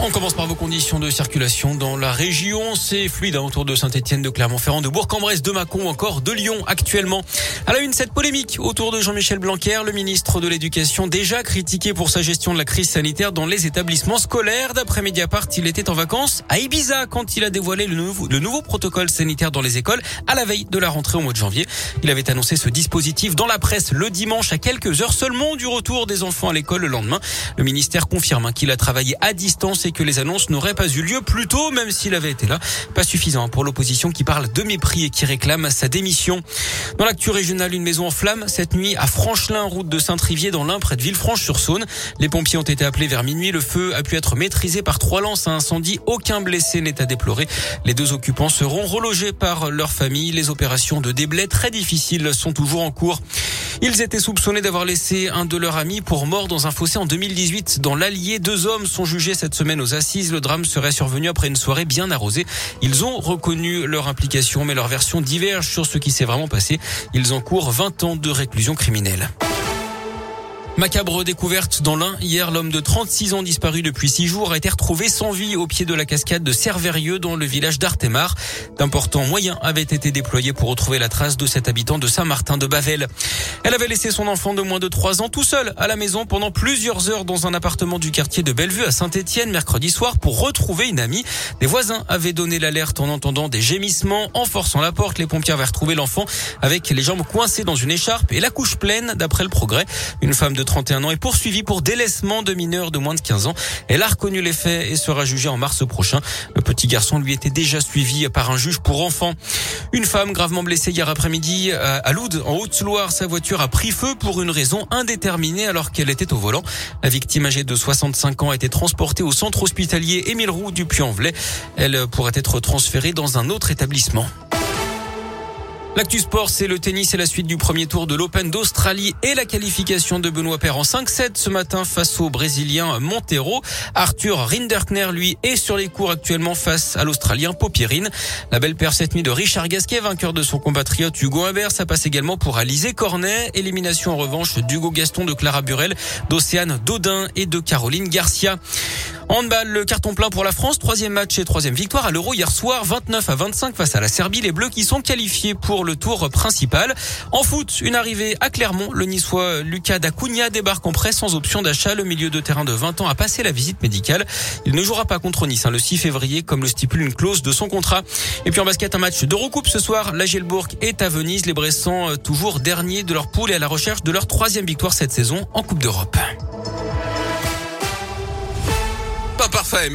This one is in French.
On commence par vos conditions de circulation dans la région. C'est fluide hein, autour de Saint-Etienne, de Clermont-Ferrand, de Bourg-en-Bresse, de Mâcon, encore de Lyon actuellement. À la une, cette polémique autour de Jean-Michel Blanquer, le ministre de l'Éducation, déjà critiqué pour sa gestion de la crise sanitaire dans les établissements scolaires. D'après Mediapart, il était en vacances à Ibiza quand il a dévoilé le nouveau, le nouveau protocole sanitaire dans les écoles à la veille de la rentrée au mois de janvier. Il avait annoncé ce dispositif dans la presse le dimanche à quelques heures seulement du retour des enfants à l'école le lendemain. Le ministère confirme hein, qu'il a travaillé à distance et que les annonces n'auraient pas eu lieu plus tôt, même s'il avait été là. Pas suffisant pour l'opposition qui parle de mépris et qui réclame sa démission. Dans l'actu régionale, une maison en flammes cette nuit à Franchelin, route de Saint-Trivier, dans l'Ain, près de Villefranche-sur-Saône. Les pompiers ont été appelés vers minuit. Le feu a pu être maîtrisé par trois lances à incendie. Aucun blessé n'est à déplorer. Les deux occupants seront relogés par leur famille. Les opérations de déblai très difficiles sont toujours en cours. Ils étaient soupçonnés d'avoir laissé un de leurs amis pour mort dans un fossé en 2018 dans l'Allier. Deux hommes sont jugés cette semaine aux assises. Le drame serait survenu après une soirée bien arrosée. Ils ont reconnu leur implication, mais leur version diverge sur ce qui s'est vraiment passé. Ils encourent 20 ans de réclusion criminelle. Macabre découverte dans l'Ain. Hier, l'homme de 36 ans disparu depuis 6 jours a été retrouvé sans vie au pied de la cascade de Cervérieux dans le village d'Artemar. D'importants moyens avaient été déployés pour retrouver la trace de cet habitant de Saint-Martin de Bavel. Elle avait laissé son enfant de moins de 3 ans tout seul à la maison pendant plusieurs heures dans un appartement du quartier de Bellevue à Saint-Étienne mercredi soir pour retrouver une amie. Des voisins avaient donné l'alerte en entendant des gémissements. En forçant la porte, les pompiers avaient retrouvé l'enfant avec les jambes coincées dans une écharpe et la couche pleine d'après le progrès. Une femme de 31 ans est poursuivie pour délaissement de mineurs de moins de 15 ans. Elle a reconnu les faits et sera jugée en mars prochain. Le petit garçon lui était déjà suivi par un juge pour enfants. Une femme gravement blessée hier après-midi à Loud, en Haute-Loire. Sa voiture a pris feu pour une raison indéterminée alors qu'elle était au volant. La victime âgée de 65 ans a été transportée au centre hospitalier Émile Roux du Puy-en-Velay. Elle pourrait être transférée dans un autre établissement. L'actu sport, c'est le tennis et la suite du premier tour de l'Open d'Australie et la qualification de Benoît Paire en 5-7 ce matin face au Brésilien Montero. Arthur Rinderkner, lui, est sur les cours actuellement face à l'Australien Popirine. La belle paire cette nuit de Richard Gasquet, vainqueur de son compatriote Hugo Humbert. Ça passe également pour Alizé Cornet. Élimination en revanche d'Hugo Gaston, de Clara Burel, d'Océane Dodin et de Caroline Garcia. Handball, le carton plein pour la France. Troisième match et troisième victoire à l'Euro hier soir, 29 à 25 face à la Serbie. Les Bleus qui sont qualifiés pour le tour principal. En foot, une arrivée à Clermont. Le Niçois Lucas Dacunha débarque en prêt sans option d'achat. Le milieu de terrain de 20 ans a passé la visite médicale. Il ne jouera pas contre Nice hein, le 6 février comme le stipule une clause de son contrat. Et puis en basket, un match de recoupe ce soir. La Gelbourg est à Venise. Les Bressans euh, toujours derniers de leur poule et à la recherche de leur troisième victoire cette saison en Coupe d'Europe. Parfait. Merci.